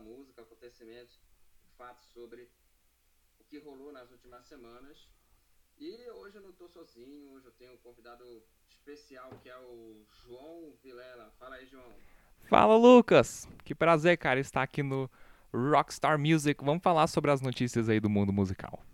música, acontecimentos, fatos sobre o que rolou nas últimas semanas. E hoje eu não estou sozinho, hoje eu tenho um convidado especial que é o João Vilela. Fala aí, João. Fala, Lucas! Que prazer, cara, estar aqui no Rockstar Music. Vamos falar sobre as notícias aí do mundo musical.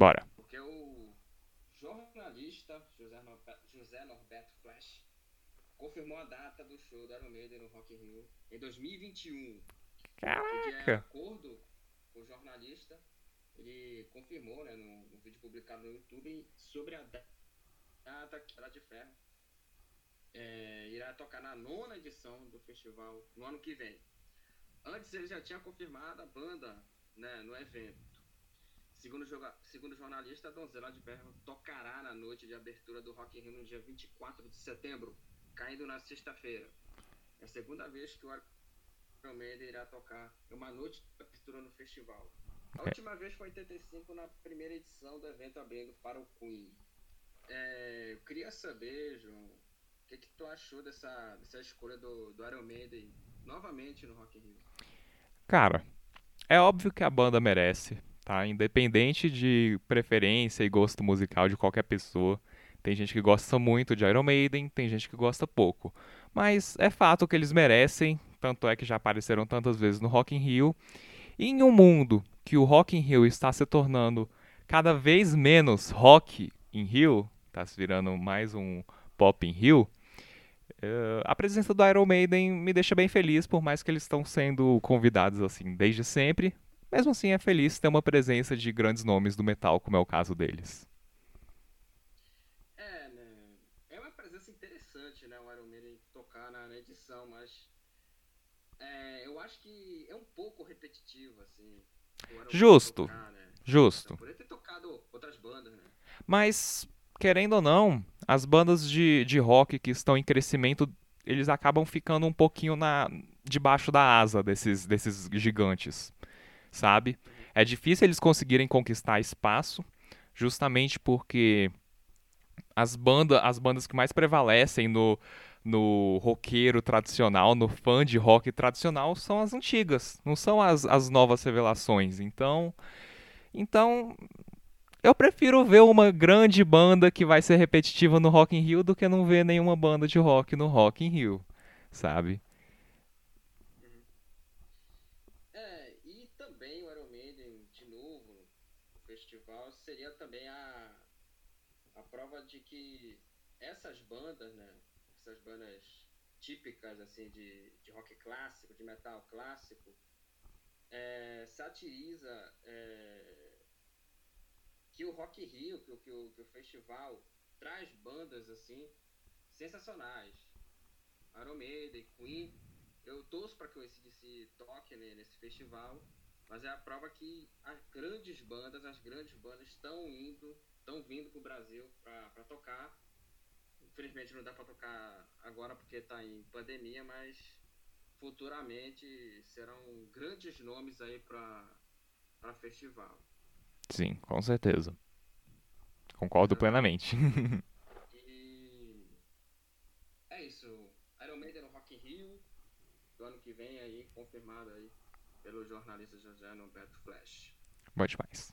Bora. Porque o jornalista José Norberto, José Norberto Flash confirmou a data do show Iron Maiden no Rock in Rio em 2021. E de Caraca! acordo com o jornalista, ele confirmou né, no, no vídeo publicado no YouTube sobre a da- data que ela de ferro é, irá tocar na nona edição do festival no ano que vem. Antes ele já tinha confirmado a banda né, no evento. Segundo, o joga- segundo jornalista, a Donzela de Ferro tocará na noite de abertura do Rock in Rio no dia 24 de setembro, caindo na sexta-feira. É a segunda vez que o Iron Maiden irá tocar em uma noite de abertura no festival. A última vez foi em 85, na primeira edição do evento abrindo para o Queen. É, eu queria saber, João, o que, que tu achou dessa, dessa escolha do, do Iron Maiden novamente no Rock in Rio? Cara, é óbvio que a banda merece, tá? Independente de preferência e gosto musical de qualquer pessoa. Tem gente que gosta muito de Iron Maiden, tem gente que gosta pouco. Mas é fato que eles merecem, tanto é que já apareceram tantas vezes no Rock in Rio. E em um mundo que o Rock in Rio está se tornando cada vez menos Rock in Rio, tá se virando mais um Pop in Rio, eh, a presença do Iron Maiden me deixa bem feliz, por mais que eles estão sendo convidados assim desde sempre. Mesmo assim, é feliz ter uma presença de grandes nomes do metal, como é o caso deles. É, né? É uma presença interessante, né? O Iron Maiden tocar na, na edição, mas é, eu acho que é um pouco repetitivo, assim. Justo. tocar, né? Justo. Poderia ter tocado outras bandas, né? Mas, querendo ou não, as bandas de, de rock que estão em crescimento, eles acabam ficando um pouquinho na debaixo da asa desses, desses gigantes, sabe? É difícil eles conseguirem conquistar espaço, justamente porque as, banda, as bandas que mais prevalecem no, no roqueiro tradicional, no fã de rock tradicional, são as antigas, não são as, as novas revelações. Então, então eu prefiro ver uma grande banda que vai ser repetitiva no Rock in Rio do que não ver nenhuma banda de rock no Rock in Rio, sabe? É, e também o Iron Maiden, de novo, no festival, seria também a, a prova de que essas bandas, né? Essas bandas típicas, assim, de, de rock clássico, de metal clássico, é, satiriza é, que o Rock Rio, que, o- que, o, que o festival traz bandas, assim, sensacionais. Iron Maiden, Queen, eu torço para que o ACDC toque né, nesse festival, mas é a prova que as grandes bandas, as grandes bandas estão indo, estão vindo pro Brasil para tocar. Infelizmente não dá para tocar agora porque está em pandemia, mas futuramente serão grandes nomes aí para festival. Sim, com certeza. Concordo plenamente. E é isso. Iron Maiden no Rock in Rio. do ano que vem aí, confirmado aí pelo jornalista José Humberto Flash. Bom demais.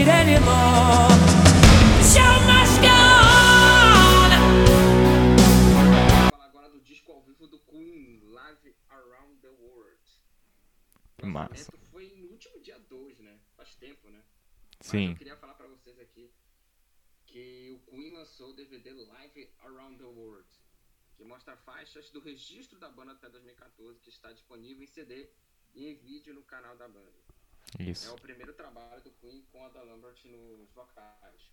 It anymore? The show must go on. Agora do disco ao vivo do Queen, Live Around the World. O Massa. foi no último dia 2, né? Faz tempo, né? Mas Sim. eu queria falar pra vocês aqui que o Queen lançou o DVD Live Around the World, que mostra faixas do registro da banda até 2014, que está disponível em CD e em vídeo no canal da banda. É Isso. o primeiro trabalho do Queen com a da Lambert nos vocais.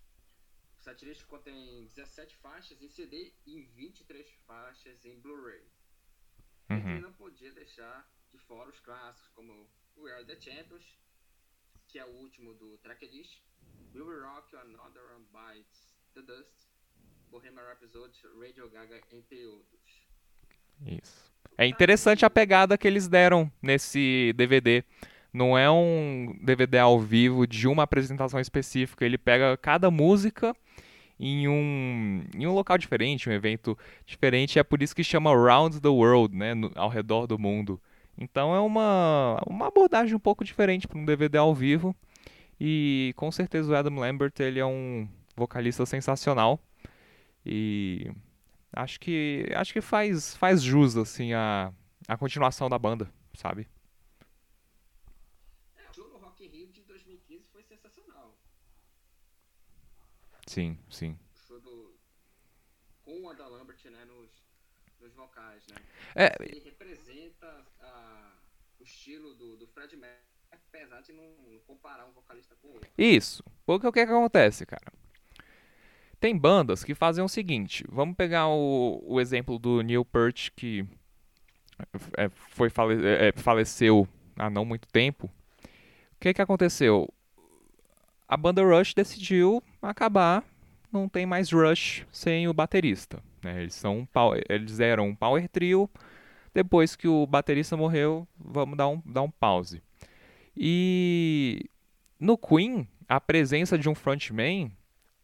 O setlist contém 17 faixas em CD e 23 faixas em Blu-ray. E Uhum. não podia deixar de fora os clássicos como We Are The Champions, que é o último do tracklist, We Will Rock You Another One Bites The Dust, Bohemian Rhapsody, Radio Gaga, entre outros. Isso. É interessante a pegada que eles deram nesse DVD. Não é um DVD ao vivo de uma apresentação específica. Ele pega cada música em um, em um local diferente, um evento diferente. É por isso que chama Round the World, né? no- ao redor do mundo. Então é uma, uma abordagem um pouco diferente para um DVD ao vivo. E com certeza o Adam Lambert ele é um vocalista sensacional. E acho que acho que faz faz jus assim a, a continuação da banda, sabe? É, o show no Rock in Rio de 2015 foi sensacional. Sim, sim. O do... com o Ada Lambert né, nos, nos vocais, né? É, Ele representa a- o estilo do, do Fred Mercury, apesar de não, não comparar um vocalista com o outro. Isso. O que que acontece, cara? Tem bandas que fazem o seguinte. Vamos pegar o, o exemplo do Neil Peart, que é, foi fale- é, é, faleceu há não muito tempo. O que que aconteceu? A banda Rush decidiu acabar. Não tem mais Rush sem o baterista. né? Eles, são um pow- eles eram um power trio. Depois que o baterista morreu, vamos dar um, dar um pause. E no Queen, a presença de um frontman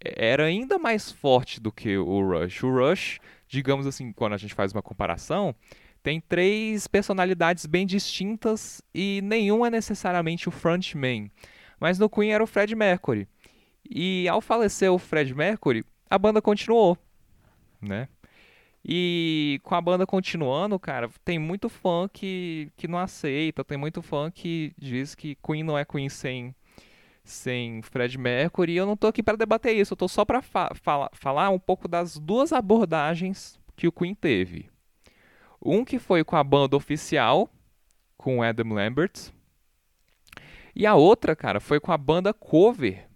era ainda mais forte do que o Rush. O Rush, digamos assim, quando a gente faz uma comparação, tem três personalidades bem distintas e nenhum é necessariamente o frontman. Mas no Queen era o Fred Mercury. E ao falecer o Fred Mercury, a banda continuou, né? E com a banda continuando, cara, tem muito fã que, que não aceita, tem muito fã que diz que Queen não é Queen sem, sem Fred Mercury. E eu não tô aqui para debater isso, eu tô só para fa fala falar um pouco das duas abordagens que o Queen teve. Um que foi com a banda oficial, com Adam Lambert. E a outra, cara, foi com a banda cover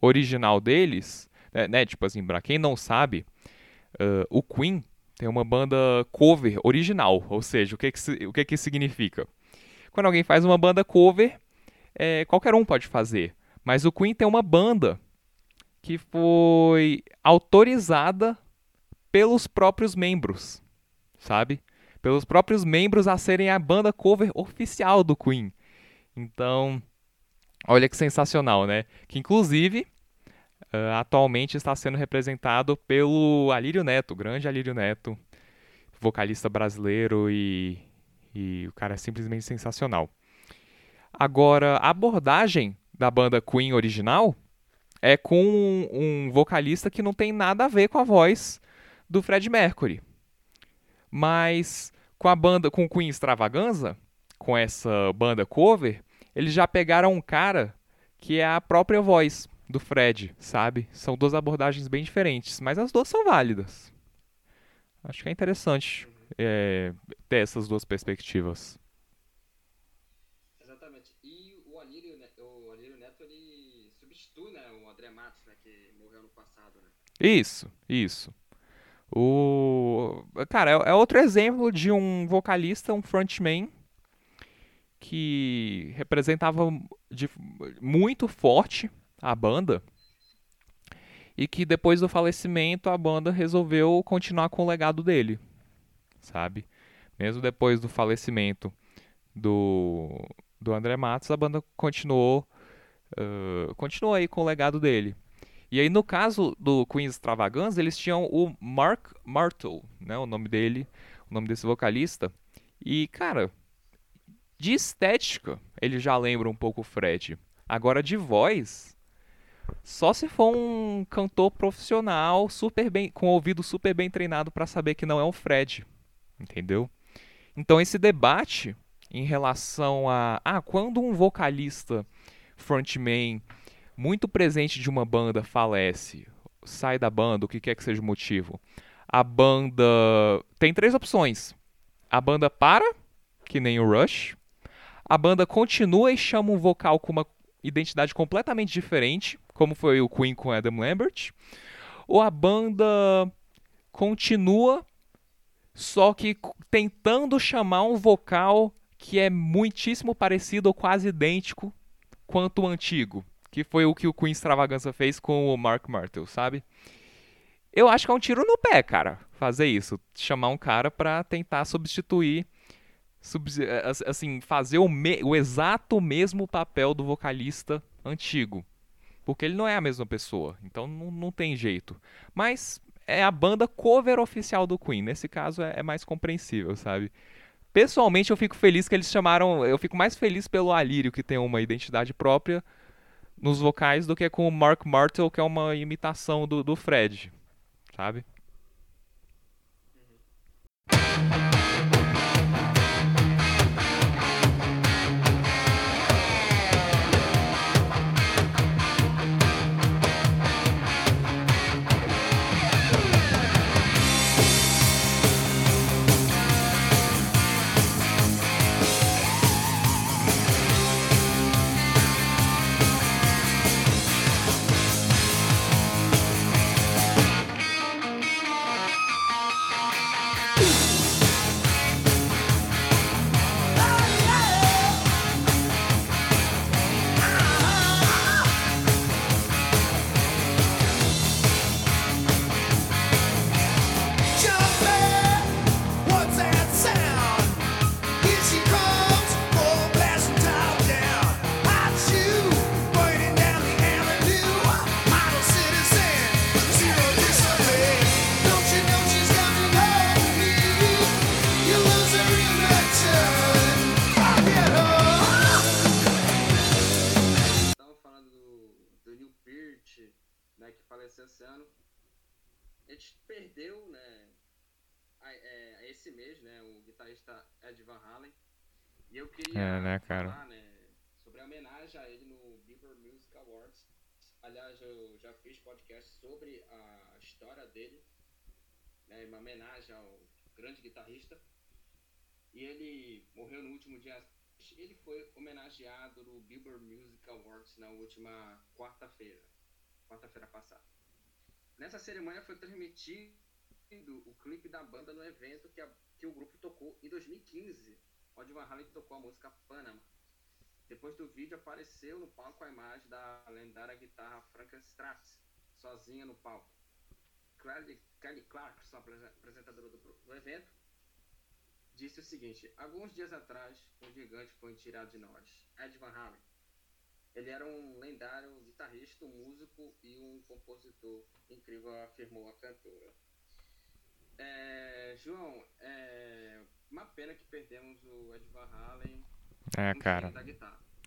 original deles, né? né, Tipo assim, pra quem não sabe, uh, o Queen tem uma banda cover original, ou seja, o que que, o que que significa? Quando alguém faz uma banda cover, é, qualquer um pode fazer, mas o Queen tem uma banda que foi autorizada pelos próprios membros, sabe? Pelos próprios membros a serem a banda cover oficial do Queen. Então, olha que sensacional, né? Que inclusive ah, atualmente está sendo representado pelo Alírio Neto, grande Alírio Neto, vocalista brasileiro e, e o cara é simplesmente sensacional. Agora, a abordagem da banda Queen original é com um, vocalista que não tem nada a ver com a voz do Fred Mercury. Mas com a banda, com Queen Extravaganza, com essa banda cover, eles já pegaram um cara que é a própria voz do Fred, sabe? São duas abordagens bem diferentes, mas as duas são válidas. Acho que é interessante é, ter essas duas perspectivas. Exatamente. E o Alírio, né, o Alírio Neto, ele substitui né, o André Matos, né, que morreu no passado, né? Isso, isso. O cara é, é outro exemplo de um vocalista, um frontman que representava de, muito forte a banda e que depois do falecimento a banda resolveu continuar com o legado dele, sabe? Mesmo depois do falecimento do, do André Matos, a banda continuou uh, continuou aí com o legado dele. E aí no caso do Queen's Extravagance, eles tinham o Mark Martel, né, o nome dele, o nome desse vocalista. E cara, de estética, ele já lembra um pouco o Fred. Agora de voz, só se for um cantor profissional, super bem, com ouvido super bem treinado para saber que não é o Fred, entendeu? Então esse debate em relação a ah, quando um vocalista frontman muito presente de uma banda falece, sai da banda, o que quer que seja o motivo. A banda tem três opções. A banda para, que nem o Rush. A banda continua e chama um vocal com uma identidade completamente diferente, como foi o Queen com Adam Lambert, ou a banda continua só que tentando chamar um vocal que é muitíssimo parecido ou quase idêntico quanto o antigo, que foi o que o Queen Extravaganza fez com o Mark Martel, sabe? Eu acho que é um tiro no pé, cara, fazer isso, chamar um cara para tentar substituir assim, fazer o, o exato mesmo papel do vocalista antigo. Porque ele não é a mesma pessoa, então não, não tem jeito. Mas é a banda cover oficial do Queen. Nesse caso é, é, mais compreensível, sabe? Pessoalmente eu fico feliz que eles chamaram. Eu fico mais feliz pelo Alírio, que tem uma identidade própria nos vocais, do que com o Mark Martel, que é uma imitação do, do Fred, sabe? Grande guitarrista. E ele morreu no último dia. Ele foi homenageado no Billboard Music Awards na última quarta-feira, quarta-feira passada. Nessa cerimônia foi transmitido o clipe da banda no evento que, a, que o grupo tocou em 2015, onde Van Halen tocou a música Panama. Depois do vídeo apareceu no palco a imagem da lendária guitarra Frank sozinha no palco. Kelly Clarkson, apresentadora do, do evento, disse o seguinte: Alguns dias atrás, um gigante foi tirado de nós, Ed Van Halen. Ele era um lendário guitarrista, um músico e um compositor incrível, afirmou a cantora. É, João, é uma pena que perdemos o Ed Van Halen. É, cara.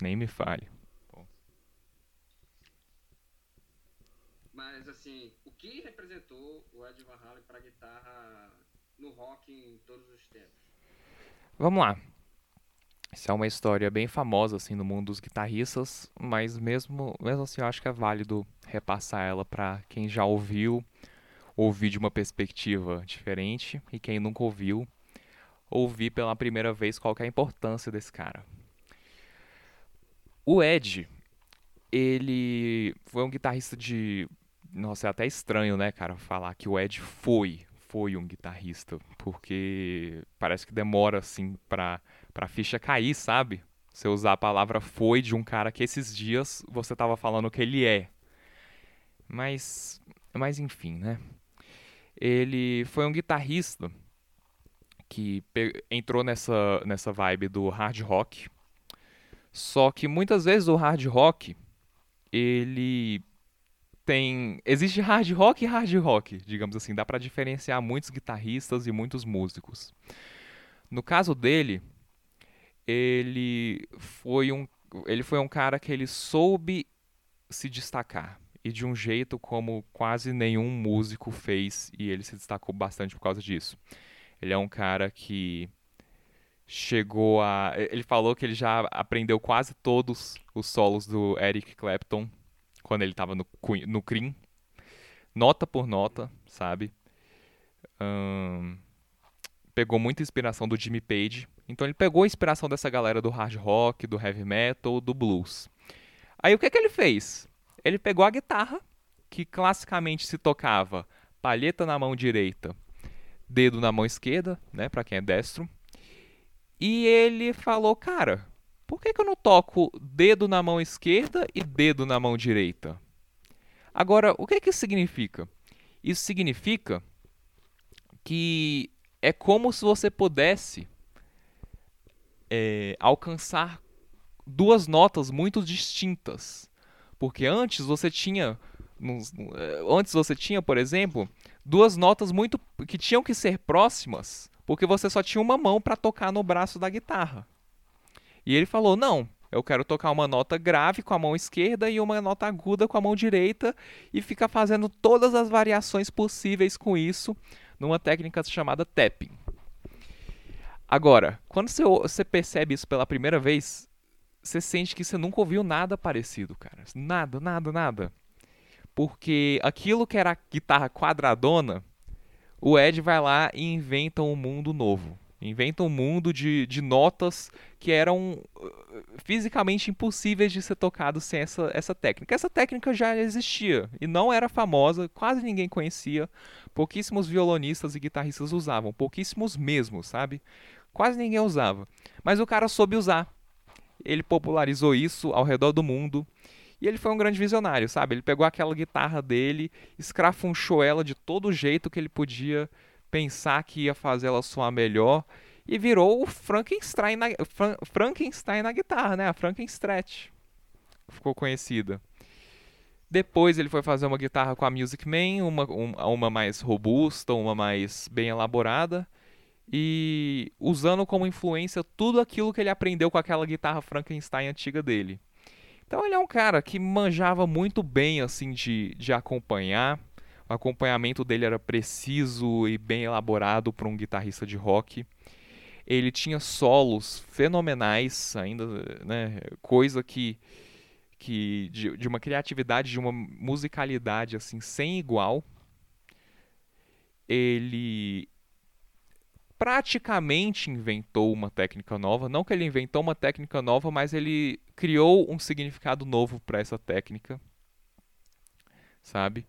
Nem me fale. Mas, assim, o que representou o Ed Van Halen para guitarra no rock em todos os tempos? Vamos lá. Isso é uma história bem famosa assim no mundo dos guitarristas, mas mesmo, mesmo assim eu acho que é válido repassar ela para quem já ouviu, ouvir de uma perspectiva diferente e quem nunca ouviu, ouvir pela primeira vez qual é a importância desse cara. O Ed, ele foi um guitarrista de. Nossa, é até estranho, né, cara, falar que o Ed foi, foi um guitarrista, porque parece que demora assim pra pra ficha cair, sabe? Você usar a palavra foi de um cara que esses dias você tava falando que ele é. Mas, mas enfim, né? Ele foi um guitarrista que entrou nessa, nessa vibe do hard rock. Só que muitas vezes o hard rock, ele tem. Existe hard rock e hard rock, digamos assim. Dá para diferenciar muitos guitarristas e muitos músicos. No caso dele, ele foi um ele foi um cara que ele soube se destacar e de um jeito como quase nenhum músico fez e ele se destacou bastante por causa disso. Ele é um cara que chegou a ele falou que ele já aprendeu quase todos os solos do Eric Clapton quando ele estava no no Cream, nota por nota, sabe? Pegou muita inspiração do Jimmy Page então ele pegou a inspiração dessa galera do hard rock, do heavy metal, do blues. Aí o que, que ele fez? Ele pegou a guitarra, que classicamente se tocava palheta na mão direita, dedo na mão esquerda, né, para quem é destro. E ele falou, cara, por que, que eu não toco dedo na mão esquerda e dedo na mão direita? Agora, o que, que isso significa? Isso significa que é como se você pudesse é, alcançar duas notas muito distintas. Porque antes você tinha. É, antes você tinha, por exemplo, duas notas muito. que tinham que ser próximas, porque você só tinha uma mão para tocar no braço da guitarra. E ele falou: não, eu quero tocar uma nota grave com a mão esquerda e uma nota aguda com a mão direita e ficar fazendo todas as variações possíveis com isso numa técnica chamada tapping. Agora, quando você, você percebe isso pela primeira vez, você sente que você nunca ouviu nada parecido, cara. Nada, nada, nada. Porque aquilo que era guitarra quadradona, o Ed vai lá e inventa um mundo novo. Inventa um mundo de, de notas que eram uh, fisicamente impossíveis de ser tocados sem essa, essa técnica. Essa técnica já existia e não era famosa, quase ninguém conhecia. Pouquíssimos violonistas e guitarristas usavam, pouquíssimos mesmo, sabe? Quase ninguém usava. Mas o cara soube usar. Ele popularizou isso ao redor do mundo. E ele foi um grande visionário, sabe? Ele pegou aquela guitarra dele, escrafunchou ela de todo jeito que ele podia pensar que ia fazer ela soar melhor e virou o Frankenstein na, Frankenstein na guitarra, né? A Frankenstretch ficou conhecida. Depois ele foi fazer uma guitarra com a Music Man, uma, uma mais robusta, uma mais bem elaborada e usando como influência tudo aquilo que ele aprendeu com aquela guitarra Frankenstein antiga dele. Então ele é um cara que manjava muito bem assim de, de acompanhar. O acompanhamento dele era preciso e bem elaborado para um guitarrista de rock. Ele tinha solos fenomenais, ainda, né, coisa que que de, de uma criatividade, de uma musicalidade assim sem igual. Ele praticamente inventou uma técnica nova. Não que ele inventou uma técnica nova, mas ele criou um significado novo para essa técnica. Sabe?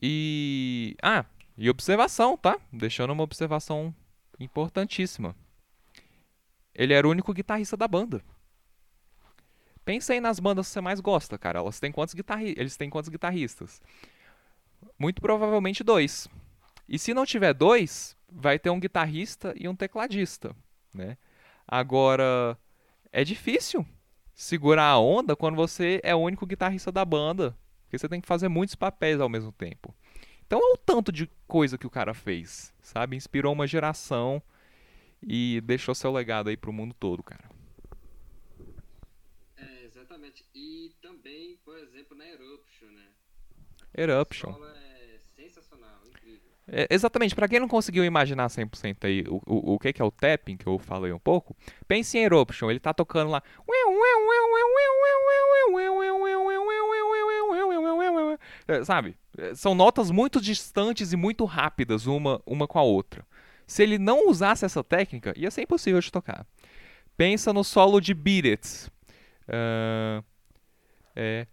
E. Ah, e observação, tá? Deixando uma observação importantíssima. Ele era o único guitarrista da banda. Pensa aí nas bandas que você mais gosta, cara. Elas têm quantos guitarri... Eles têm quantos guitarristas? Muito provavelmente dois. E se não tiver dois, vai ter um guitarrista e um tecladista, né? Agora é difícil segurar a onda quando você é o único guitarrista da banda, porque você tem que fazer muitos papéis ao mesmo tempo. Então é o tanto de coisa que o cara fez, sabe? Inspirou uma geração e deixou seu legado aí pro mundo todo, cara. É, exatamente. E também, por exemplo, na Eruption, né? Eruption. É. É, exatamente, para quem não conseguiu imaginar 100% aí o, o, o que, que é o tapping, que eu falei um pouco, pense em Eruption, ele tá tocando lá. Sabe? São notas muito distantes e muito rápidas uma, uma com a outra. Se ele não usasse essa técnica, ia ser impossível de tocar. Pensa no solo de Beat It. Uh, é.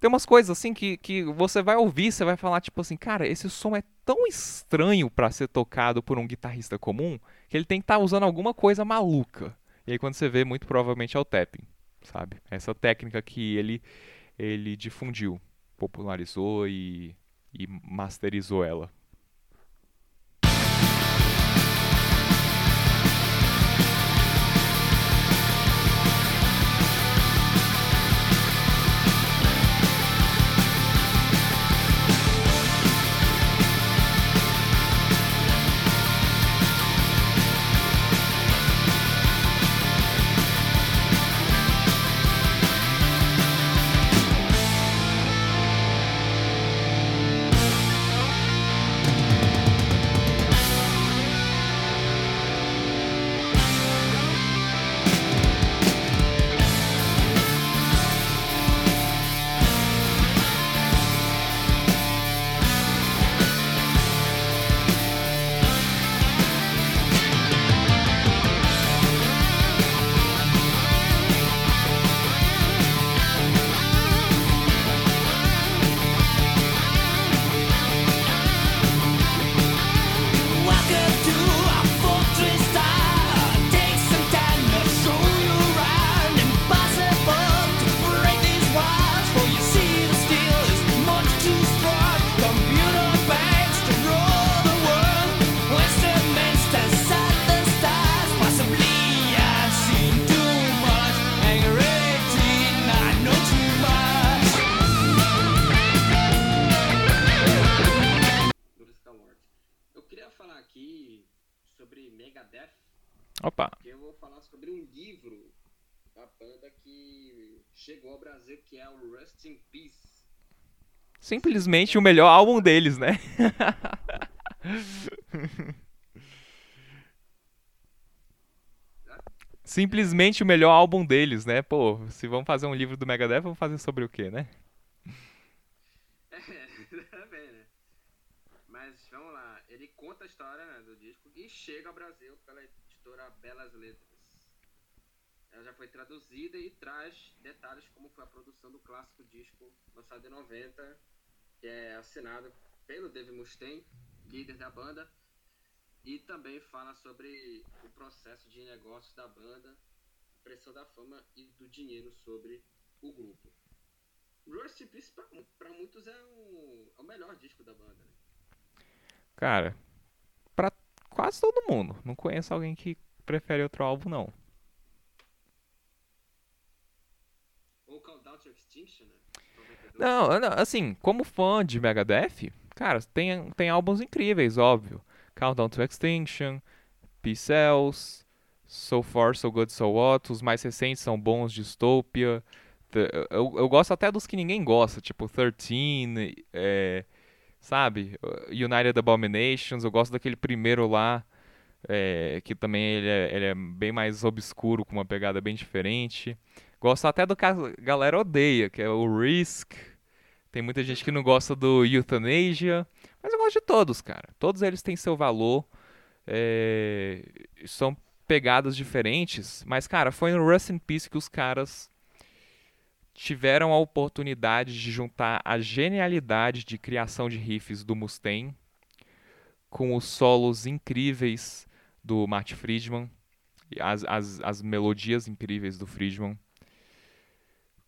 Tem umas coisas assim que, que você vai ouvir, você vai falar tipo assim, cara, esse som é tão estranho para ser tocado por um guitarrista comum que ele tem que estar tá usando alguma coisa maluca. E aí quando você vê, muito provavelmente é o tapping, sabe? Essa técnica que ele ele difundiu, popularizou e, e masterizou ela. Simplesmente o melhor álbum deles, né? simplesmente o melhor álbum deles, né? Pô, se vamos fazer um livro do Megadeth, vamos fazer sobre o quê, né? É, né? Mas vamos lá, ele conta a história né, do disco e chega ao Brasil pela editora Belas Letras. Ela já foi traduzida e traz detalhes como foi a produção do clássico disco lançado em 90 que é assinado pelo Dave Mustaine, líder da banda, e também fala sobre o processo de negócios da banda, pressão da fama e do dinheiro sobre o grupo. Rust Peace para muitos é o, é o, melhor disco da banda. Né? Cara, para quase todo mundo. Não conheço alguém que prefere outro álbum não. Ou Countdown to Extinction, né? Não, assim, como fã de Megadeth, cara, tem, tem álbuns incríveis, óbvio. Countdown to Extinction, Peace Cells, So Far, So Good, So What. Os mais recentes são bons, Dystopia. Eu, eu gosto até dos que ninguém gosta, tipo 13, é, sabe? United Abominations. Eu gosto daquele primeiro lá, é, que também ele é, ele é bem mais obscuro, com uma pegada bem diferente. Gosto até do que a galera odeia, que é o Risk. Tem muita gente que não gosta do Euthanasia. Mas eu gosto de todos, cara. Todos eles têm seu valor. É... São pegadas diferentes. Mas, cara, foi no Rust in Peace que os caras tiveram a oportunidade de juntar a genialidade de criação de riffs do Mustaine com os solos incríveis do Matt Friedman, as, as, as melodias incríveis do Friedman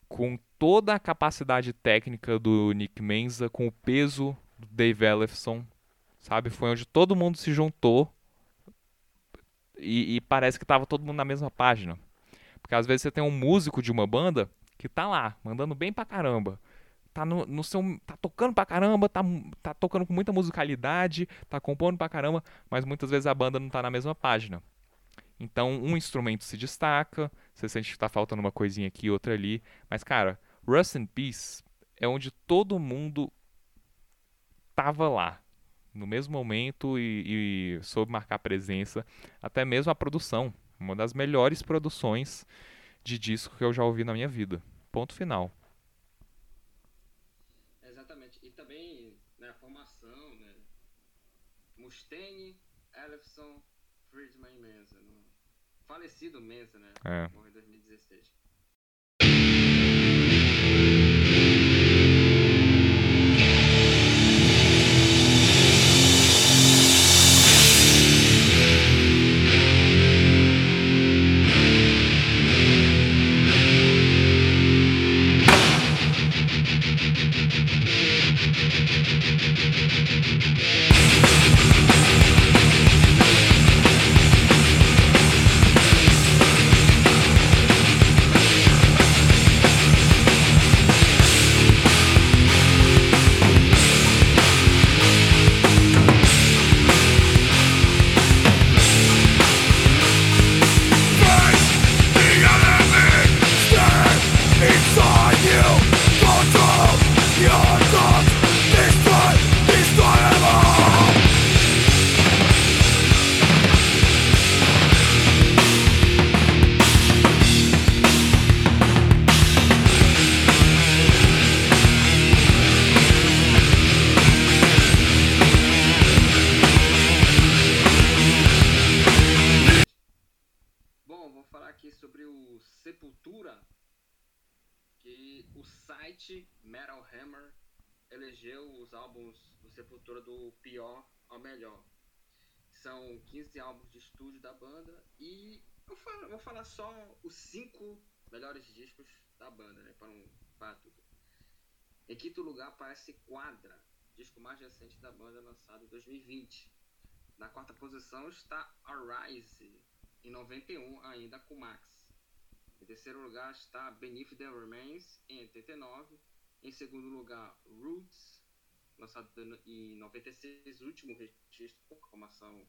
com toda a capacidade técnica do Nick Menza, com o peso do Dave Ellefson, sabe? Foi onde todo mundo se juntou e, e parece que tava todo mundo na mesma página. Porque às vezes você tem um músico de uma banda que tá lá, mandando bem pra caramba. Tá, no, no seu, tá tocando pra caramba, tá, tá tocando com muita musicalidade, tá compondo pra caramba, mas muitas vezes a banda não tá na mesma página. Então, um instrumento se destaca, você sente que tá faltando uma coisinha aqui, outra ali. Mas, cara, Rust in Peace é onde todo mundo tava lá, no mesmo momento e, e soube marcar presença, até mesmo a produção, uma das melhores produções de disco que eu já ouvi na minha vida. Ponto final. Exatamente. E também né, a formação, né? Mustaine, Ellefson, Friedman e Mensa. Falecido Mensa, né? É. Morreu em 2016. Do pior ao melhor. São 15 álbuns de estúdio da banda e eu falo- vou falar só os 5 melhores discos da banda, né, para falar tudo. Em quinto lugar aparece Quadra, disco mais recente da banda lançado em 2020. Na quarta posição está Arise, em 91, ainda com Max. Em terceiro lugar está Beneath the Remains, em 89. Em segundo lugar, Roots, lançado em 96, último registro por formação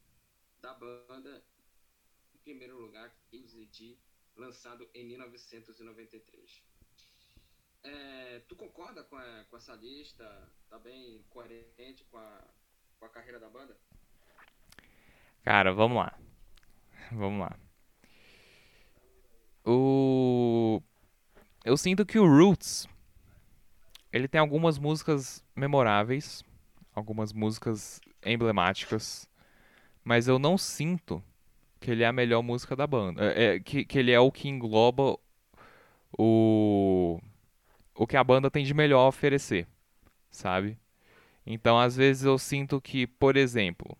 da banda. Em primeiro lugar, KZD, lançado em 1993. É, tu concorda com, a- com essa lista? Tá bem coerente com a, com a carreira da banda? Cara, vamos lá. Vamos lá. O eu sinto que o Roots ele tem algumas músicas memoráveis, algumas músicas emblemáticas, mas eu não sinto que ele é a melhor música da banda, é, é, que, que ele é o que engloba o o que a banda tem de melhor a oferecer, sabe? Então, às vezes eu sinto que, por exemplo,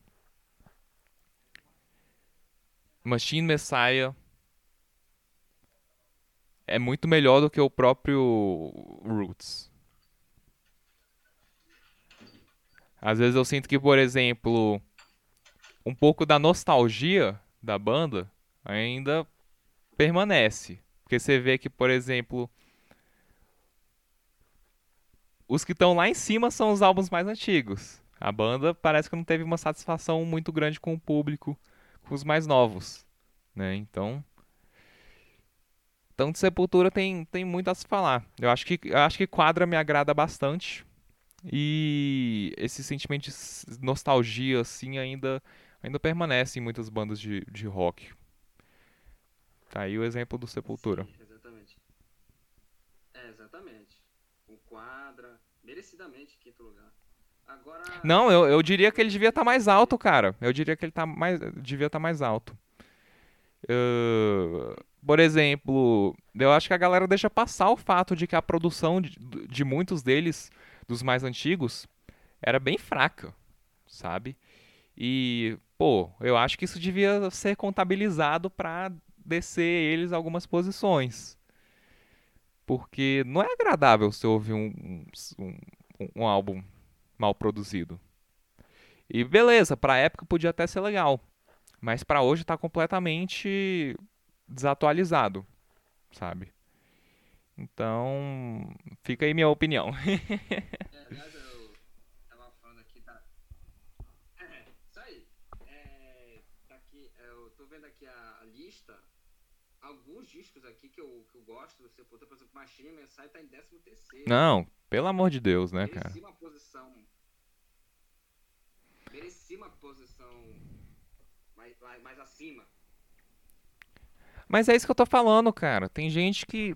Machine Messiah é muito melhor do que o próprio Roots. Às vezes eu sinto que, por exemplo, um pouco da nostalgia da banda ainda permanece. Porque você vê que, por exemplo, os que estão lá em cima são os álbuns mais antigos. A banda parece que não teve uma satisfação muito grande com o público, com os mais novos, né? Então, então de Sepultura tem, tem muito a se falar. Eu acho que eu acho que Quadra me agrada bastante. E esse sentimento de nostalgia assim ainda ainda permanece em muitas bandas de, de rock. Tá aí o exemplo do Sepultura. Sim, exatamente. É, exatamente. Um quadra, merecidamente quinto lugar. Agora. Não, eu, eu diria que ele devia estar mais alto, cara. Eu diria que ele tá mais, devia estar mais alto. Ahn, por exemplo, eu acho que a galera deixa passar o fato de que a produção de, de muitos deles, dos mais antigos, era bem fraca, sabe? E, pô, eu acho que isso devia ser contabilizado pra descer eles algumas posições. Porque não é agradável você ouvir um, um, um- um álbum mal produzido. E beleza, pra época podia até ser legal. Mas pra hoje tá completamente desatualizado, sabe? Então, fica aí minha opinião. É, aliás, eu tava falando aqui da. Isso aí. É, daqui, eu tô vendo aqui a, a lista. Alguns discos aqui que eu, que eu gosto do Sepultura, por exemplo, Machine Mensai tá em 13 terceiro. Não, pelo amor de Deus, né, cara? Merecia uma posição. Merecia uma posição mais, mais acima. Mas é isso que eu tô falando, cara. Tem gente que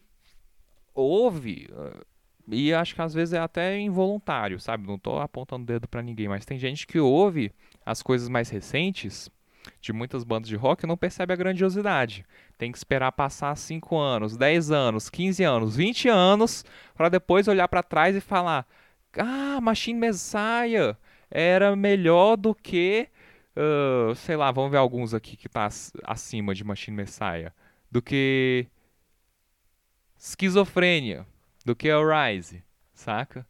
ouve uh, e acho que às vezes é até involuntário, sabe? Não tô apontando o dedo pra ninguém, mas tem gente que ouve as coisas mais recentes de muitas bandas de rock e não percebe a grandiosidade. Tem que esperar passar 5 anos, 10 anos, 15 anos, 20 anos para depois olhar para trás e falar: "Ah, Machine Messiah era melhor do que uh, sei lá, vamos ver alguns aqui que tá acima de Machine Messiah, do que Esquizofrênia, do que o Rise, saca?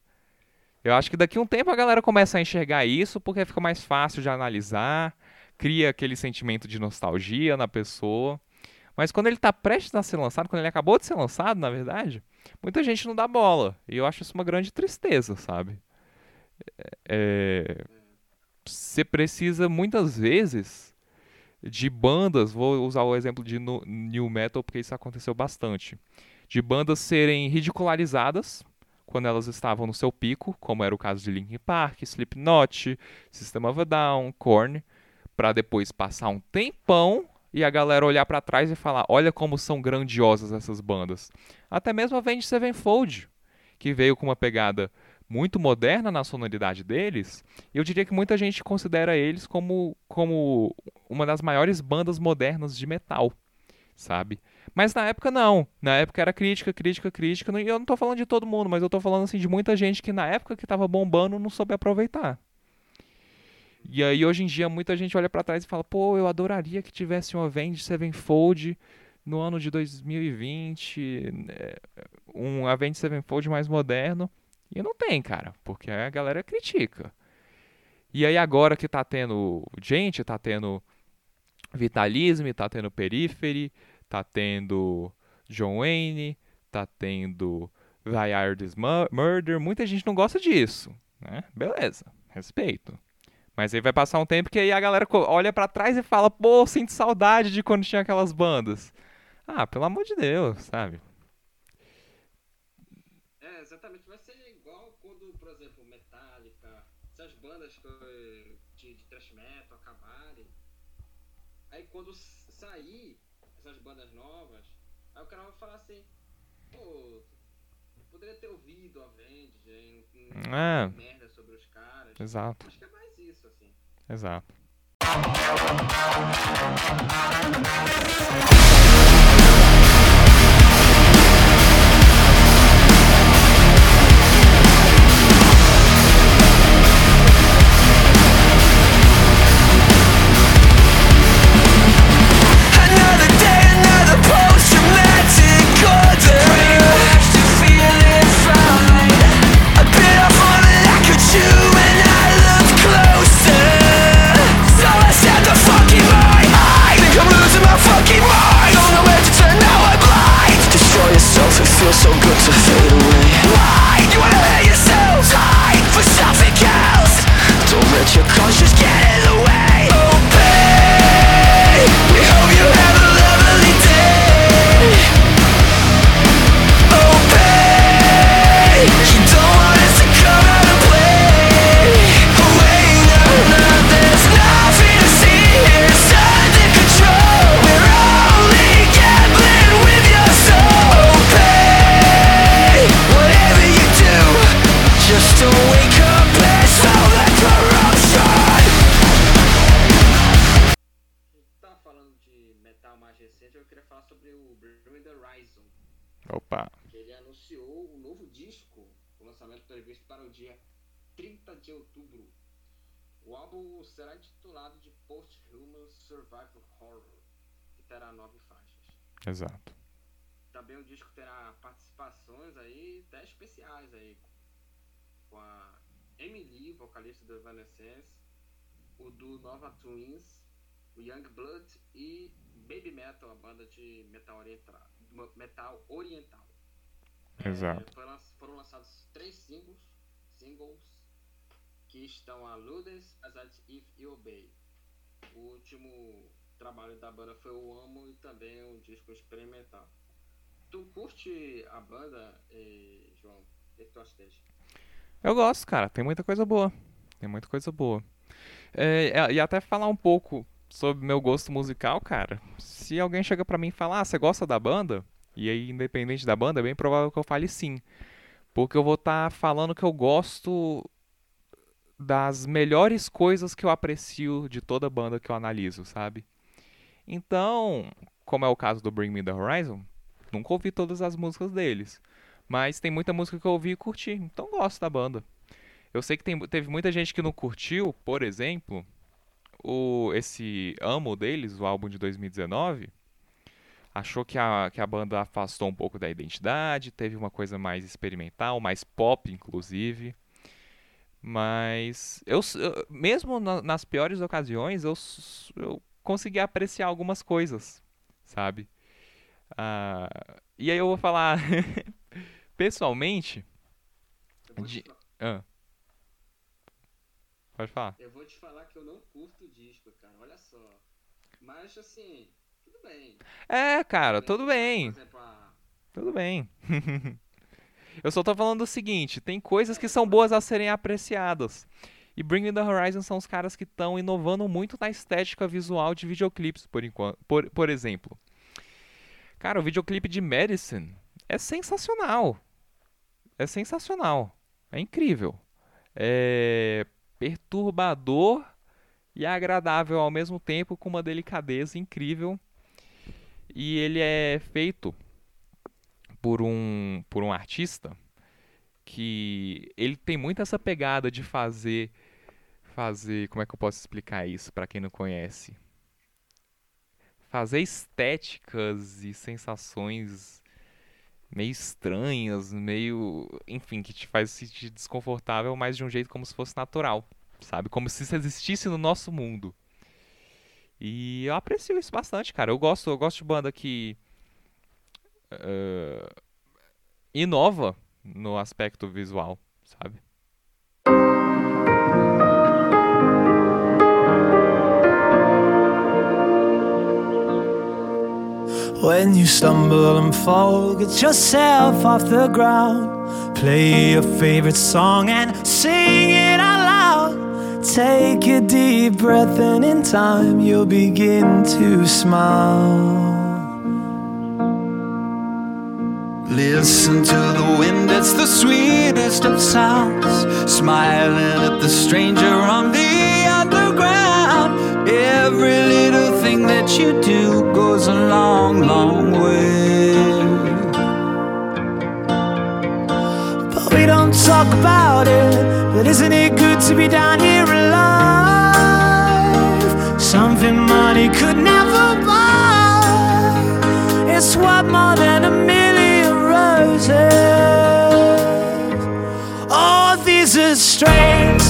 Eu acho que daqui a um tempo a galera começa a enxergar isso porque fica mais fácil de analisar, cria aquele sentimento de nostalgia na pessoa. Mas quando ele está prestes a ser lançado, quando ele acabou de ser lançado, na verdade, muita gente não dá bola. E eu acho isso uma grande tristeza, sabe? É, você precisa muitas vezes de bandas, vou usar o exemplo de new metal porque isso aconteceu bastante, de bandas serem ridicularizadas quando elas estavam no seu pico, como era o caso de Linkin Park, Slipknot, System of a Down, Korn, para depois passar um tempão e a galera olhar para trás e falar: olha como são grandiosas essas bandas. Até mesmo a Avenged Sevenfold, que veio com uma pegada muito moderna na sonoridade deles, eu diria que muita gente considera eles como, como uma das maiores bandas modernas de metal, sabe? Mas na época não. Na época era crítica, crítica, crítica. E eu não tô falando de todo mundo, mas eu tô falando assim de muita gente que na época que tava bombando não soube aproveitar. E aí hoje em dia muita gente olha para trás e fala: "Pô, eu adoraria que tivesse um Avenged Sevenfold no ano de 2020, né, um Avenged Sevenfold mais moderno". E não tem, cara, porque a galera critica. E aí agora que tá tendo gente, tá tendo Vitalism, tá tendo Periphery, tá tendo John Wayne, tá tendo Vai This Murder, muita gente não gosta disso, né? Beleza, respeito. Mas aí vai passar um tempo que aí a galera olha para trás e fala, pô, sinto saudade de quando tinha aquelas bandas. Ah, pelo amor de Deus, sabe? É, exatamente. Vai ser igual quando, por exemplo, Metallica, essas bandas de, de thrash metal acabarem. Aí quando sair essas bandas novas, aí o cara vai falar assim, pô, poderia ter ouvido a Avenged, é. merda sobre os caras. Exato. Acho que é mais isso, assim. Exato. Exato. Também o disco terá participações aí, até especiais aí, com a Emily, vocalista do Evanescence, o do Nova Twins, o Young Blood e Baby Metal, a banda de metal oriental. Metal oriental. Exato. É, foram lançados três singles, singles que estão a Ludens, As If You Obey. O último trabalho da banda foi o Amo e também um disco experimental. curte a banda, eh, João? O que que tu acha deles? Eu gosto, cara. Tem muita coisa boa. Tem muita coisa boa. É, é, e até falar um pouco sobre meu gosto musical, cara. Se alguém chega pra mim e fala, ah, você gosta da banda? E aí, independente da banda, é bem provável que eu fale sim. Porque eu vou estar falando que eu gosto das melhores coisas que eu aprecio de toda banda que eu analiso, sabe? Então, como é o caso do Bring Me The Horizon, nunca ouvi todas as músicas deles. Mas tem muita música que eu ouvi e curti, então gosto da banda. Eu sei que tem- teve muita gente que não curtiu, por exemplo, o, esse Amo deles, o álbum de 2019. Achou que a, que a banda afastou um pouco da identidade, teve uma coisa mais experimental, mais pop, inclusive. Mas eu, eu- mesmo na- nas piores ocasiões, eu, eu consegui apreciar algumas coisas, sabe? Ah, e aí eu vou falar pessoalmente. Vou, De- Ah, pode falar. eu vou te falar que eu não curto disco, cara. Olha só. Mas assim, tudo bem. É, cara, tudo Por bem. exemplo, a- Tudo bem. Eu só tô falando o seguinte, tem coisas que são boas a serem apreciadas. E Bring Me The Horizon são os caras que estão inovando muito na estética visual de videoclipes, por. Por, por exemplo. Cara, o videoclipe de Medicine é sensacional. É sensacional. É incrível. É perturbador e agradável ao mesmo tempo, com uma delicadeza incrível. E ele é feito por um, por um artista que ele tem muito essa pegada de fazer fazer, como é que eu posso explicar isso para quem não conhece? Fazer estéticas e sensações meio estranhas, meio, enfim, que te faz se sentir desconfortável, mas de um jeito como se fosse natural, sabe? Como se isso existisse no nosso mundo. E eu aprecio isso bastante, cara. Eu gosto, eu gosto de banda que eh, inova no aspecto visual, sabe? When you stumble and fall, get yourself off the ground. Play your favorite song and sing it out loud. Take a deep breath, and in time you'll begin to smile. Listen to the wind, it's the sweetest of sounds. Smiling at the stranger on the. Every little thing that you do goes a long, long way. But we don't talk about it. But isn't it good to be down here alive? Something money could never buy. It's worth more than a million roses. Oh, these are strange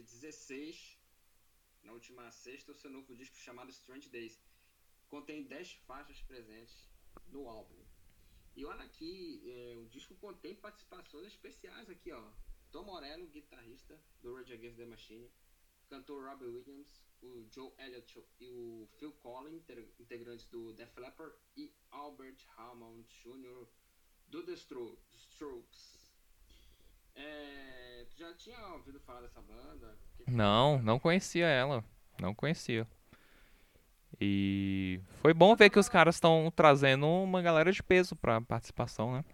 dia, dia 16, na última sexta, o seu novo disco chamado Strange Days. Contém 10 faixas presentes no álbum. E olha aqui, é, o disco contém participações especiais aqui, ó. Tom Morello, guitarrista do Rage Against the Machine, cantor Robbie Williams, o Joe Elliott e o Phil Collins, integrantes do Def Leppard, e Albert Hammond Jr. do The Stro- Strokes. É, tu já tinha ouvido falar dessa banda? Que que- Não, não conhecia ela. Não conhecia. E foi bom ver que os caras estão trazendo uma galera de peso pra participação, né?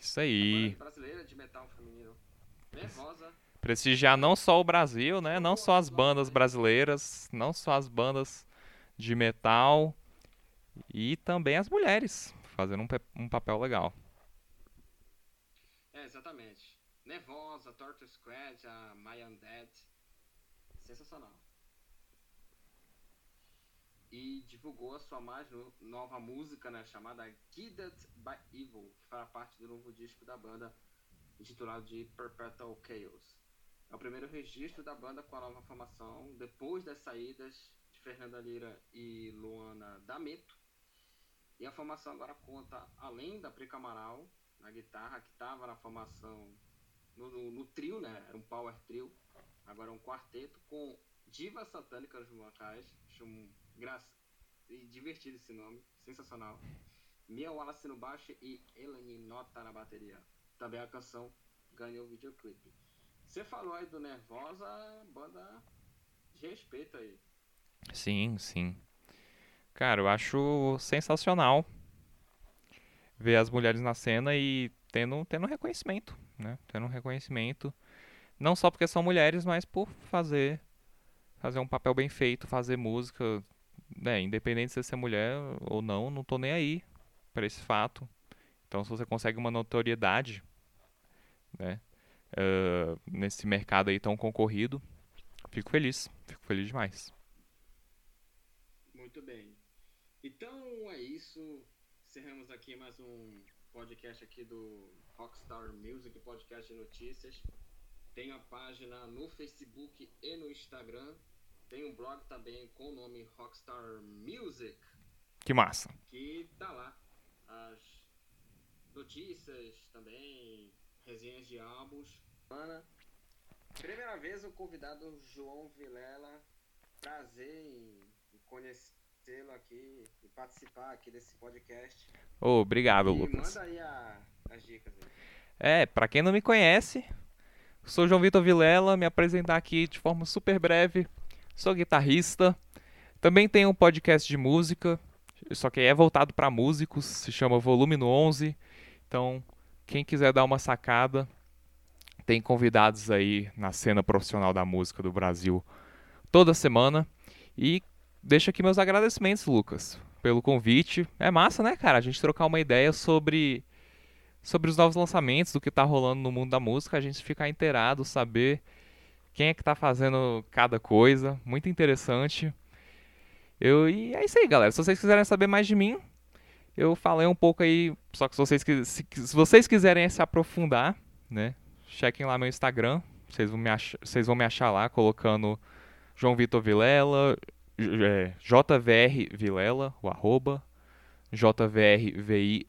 Isso aí. Banda brasileira de metal feminino. Nervosa. Prestigiar não só o Brasil, né? Não só as bandas brasileiras, não só as bandas de metal e também as mulheres, fazendo um, um papel legal. É, exatamente. Nervosa, Torture Squad, a My Undead. Sensacional. E divulgou a sua mais no- nova música, né, chamada Guided by Evil, que fará parte do novo disco da banda, intitulado de Perpetual Chaos. É o primeiro registro da banda com a nova formação, depois das saídas de Fernanda Lira e Luana D'Ameto. E a formação agora conta, além da Prica Amaral, na guitarra, que estava na formação no, no- no trio, né? Era um power trio. Agora é um quarteto com Diva Satânica nos vocais. Um graça e divertido esse nome, sensacional. Mia Wallace no baixo e Eleni Nota na bateria. Também a canção ganhou o videoclipe. Você falou aí do Nervosa, banda de respeito aí. Sim, sim. Cara, eu acho sensacional ver as mulheres na cena e tendo, tendo reconhecimento, né? Tendo reconhecimento. Não só porque são mulheres, mas por fazer fazer um papel bem feito, fazer música, né? Independente de você ser mulher ou não, não tô nem aí pra esse fato. Então, se você consegue uma notoriedade, né? eh, nesse mercado aí tão concorrido, fico feliz, fico feliz demais. Muito bem. Então é isso. Encerramos aqui mais um podcast aqui do Rockstar Music, podcast de notícias. Tem a página no Facebook e no Instagram. Tem um blog também com o nome Rockstar Music, Que massa. que tá lá as notícias também, resenhas de álbuns. Ana, primeira vez o convidado João Vilela. Prazer em conhecê-lo aqui e participar aqui desse podcast. Ô, obrigado, e Lucas. manda aí a- as dicas aí. É, pra quem não me conhece, sou João Vitor Vilela, me apresentar aqui de forma super breve. Sou guitarrista. Também tenho um podcast de música, só que é voltado pra músicos, se chama Volume no 11. Então, quem quiser dar uma sacada, tem convidados aí na cena profissional da música do Brasil toda semana. E deixo aqui meus agradecimentos, Lucas, pelo convite. É massa, né, cara? A gente trocar uma ideia sobre sobre os novos lançamentos, do que tá rolando no mundo da música, a gente ficar inteirado, saber quem é que tá fazendo cada coisa, muito interessante. Eu e é isso aí, galera. Se vocês quiserem saber mais de mim, eu falei um pouco aí, só que se vocês se, se vocês quiserem se aprofundar, né? Chequem lá meu Instagram, vocês vão me achar, vocês vão me achar lá colocando João Vitor Vilela, é, JVR Vilela, o arroba, JVRVILA.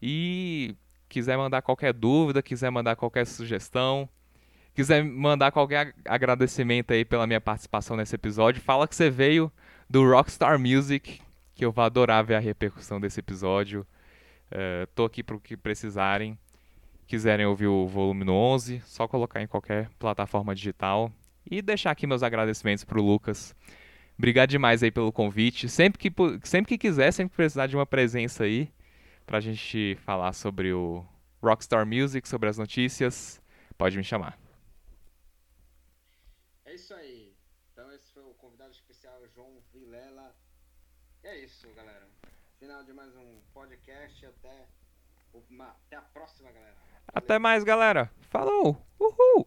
E quiser mandar qualquer dúvida, quiser mandar qualquer sugestão, quiser mandar qualquer ag- agradecimento aí pela minha participação nesse episódio, fala que você veio do Rockstar Music, que eu vou adorar ver a repercussão desse episódio. Eh, tô aqui pro que precisarem. Quiserem ouvir o volume no 11, só colocar em qualquer plataforma digital. E deixar aqui meus agradecimentos pro Lucas. Obrigado demais aí pelo convite. Sempre que, sempre que quiser, sempre que precisar de uma presença aí pra gente falar sobre o Rockstar Music, sobre as notícias, pode me chamar. É isso aí. Então esse foi o convidado especial João Vilela. E é isso, galera. Final de mais um podcast. Até, uma- até a próxima, galera. Até mais, galera. Falou! Uhul!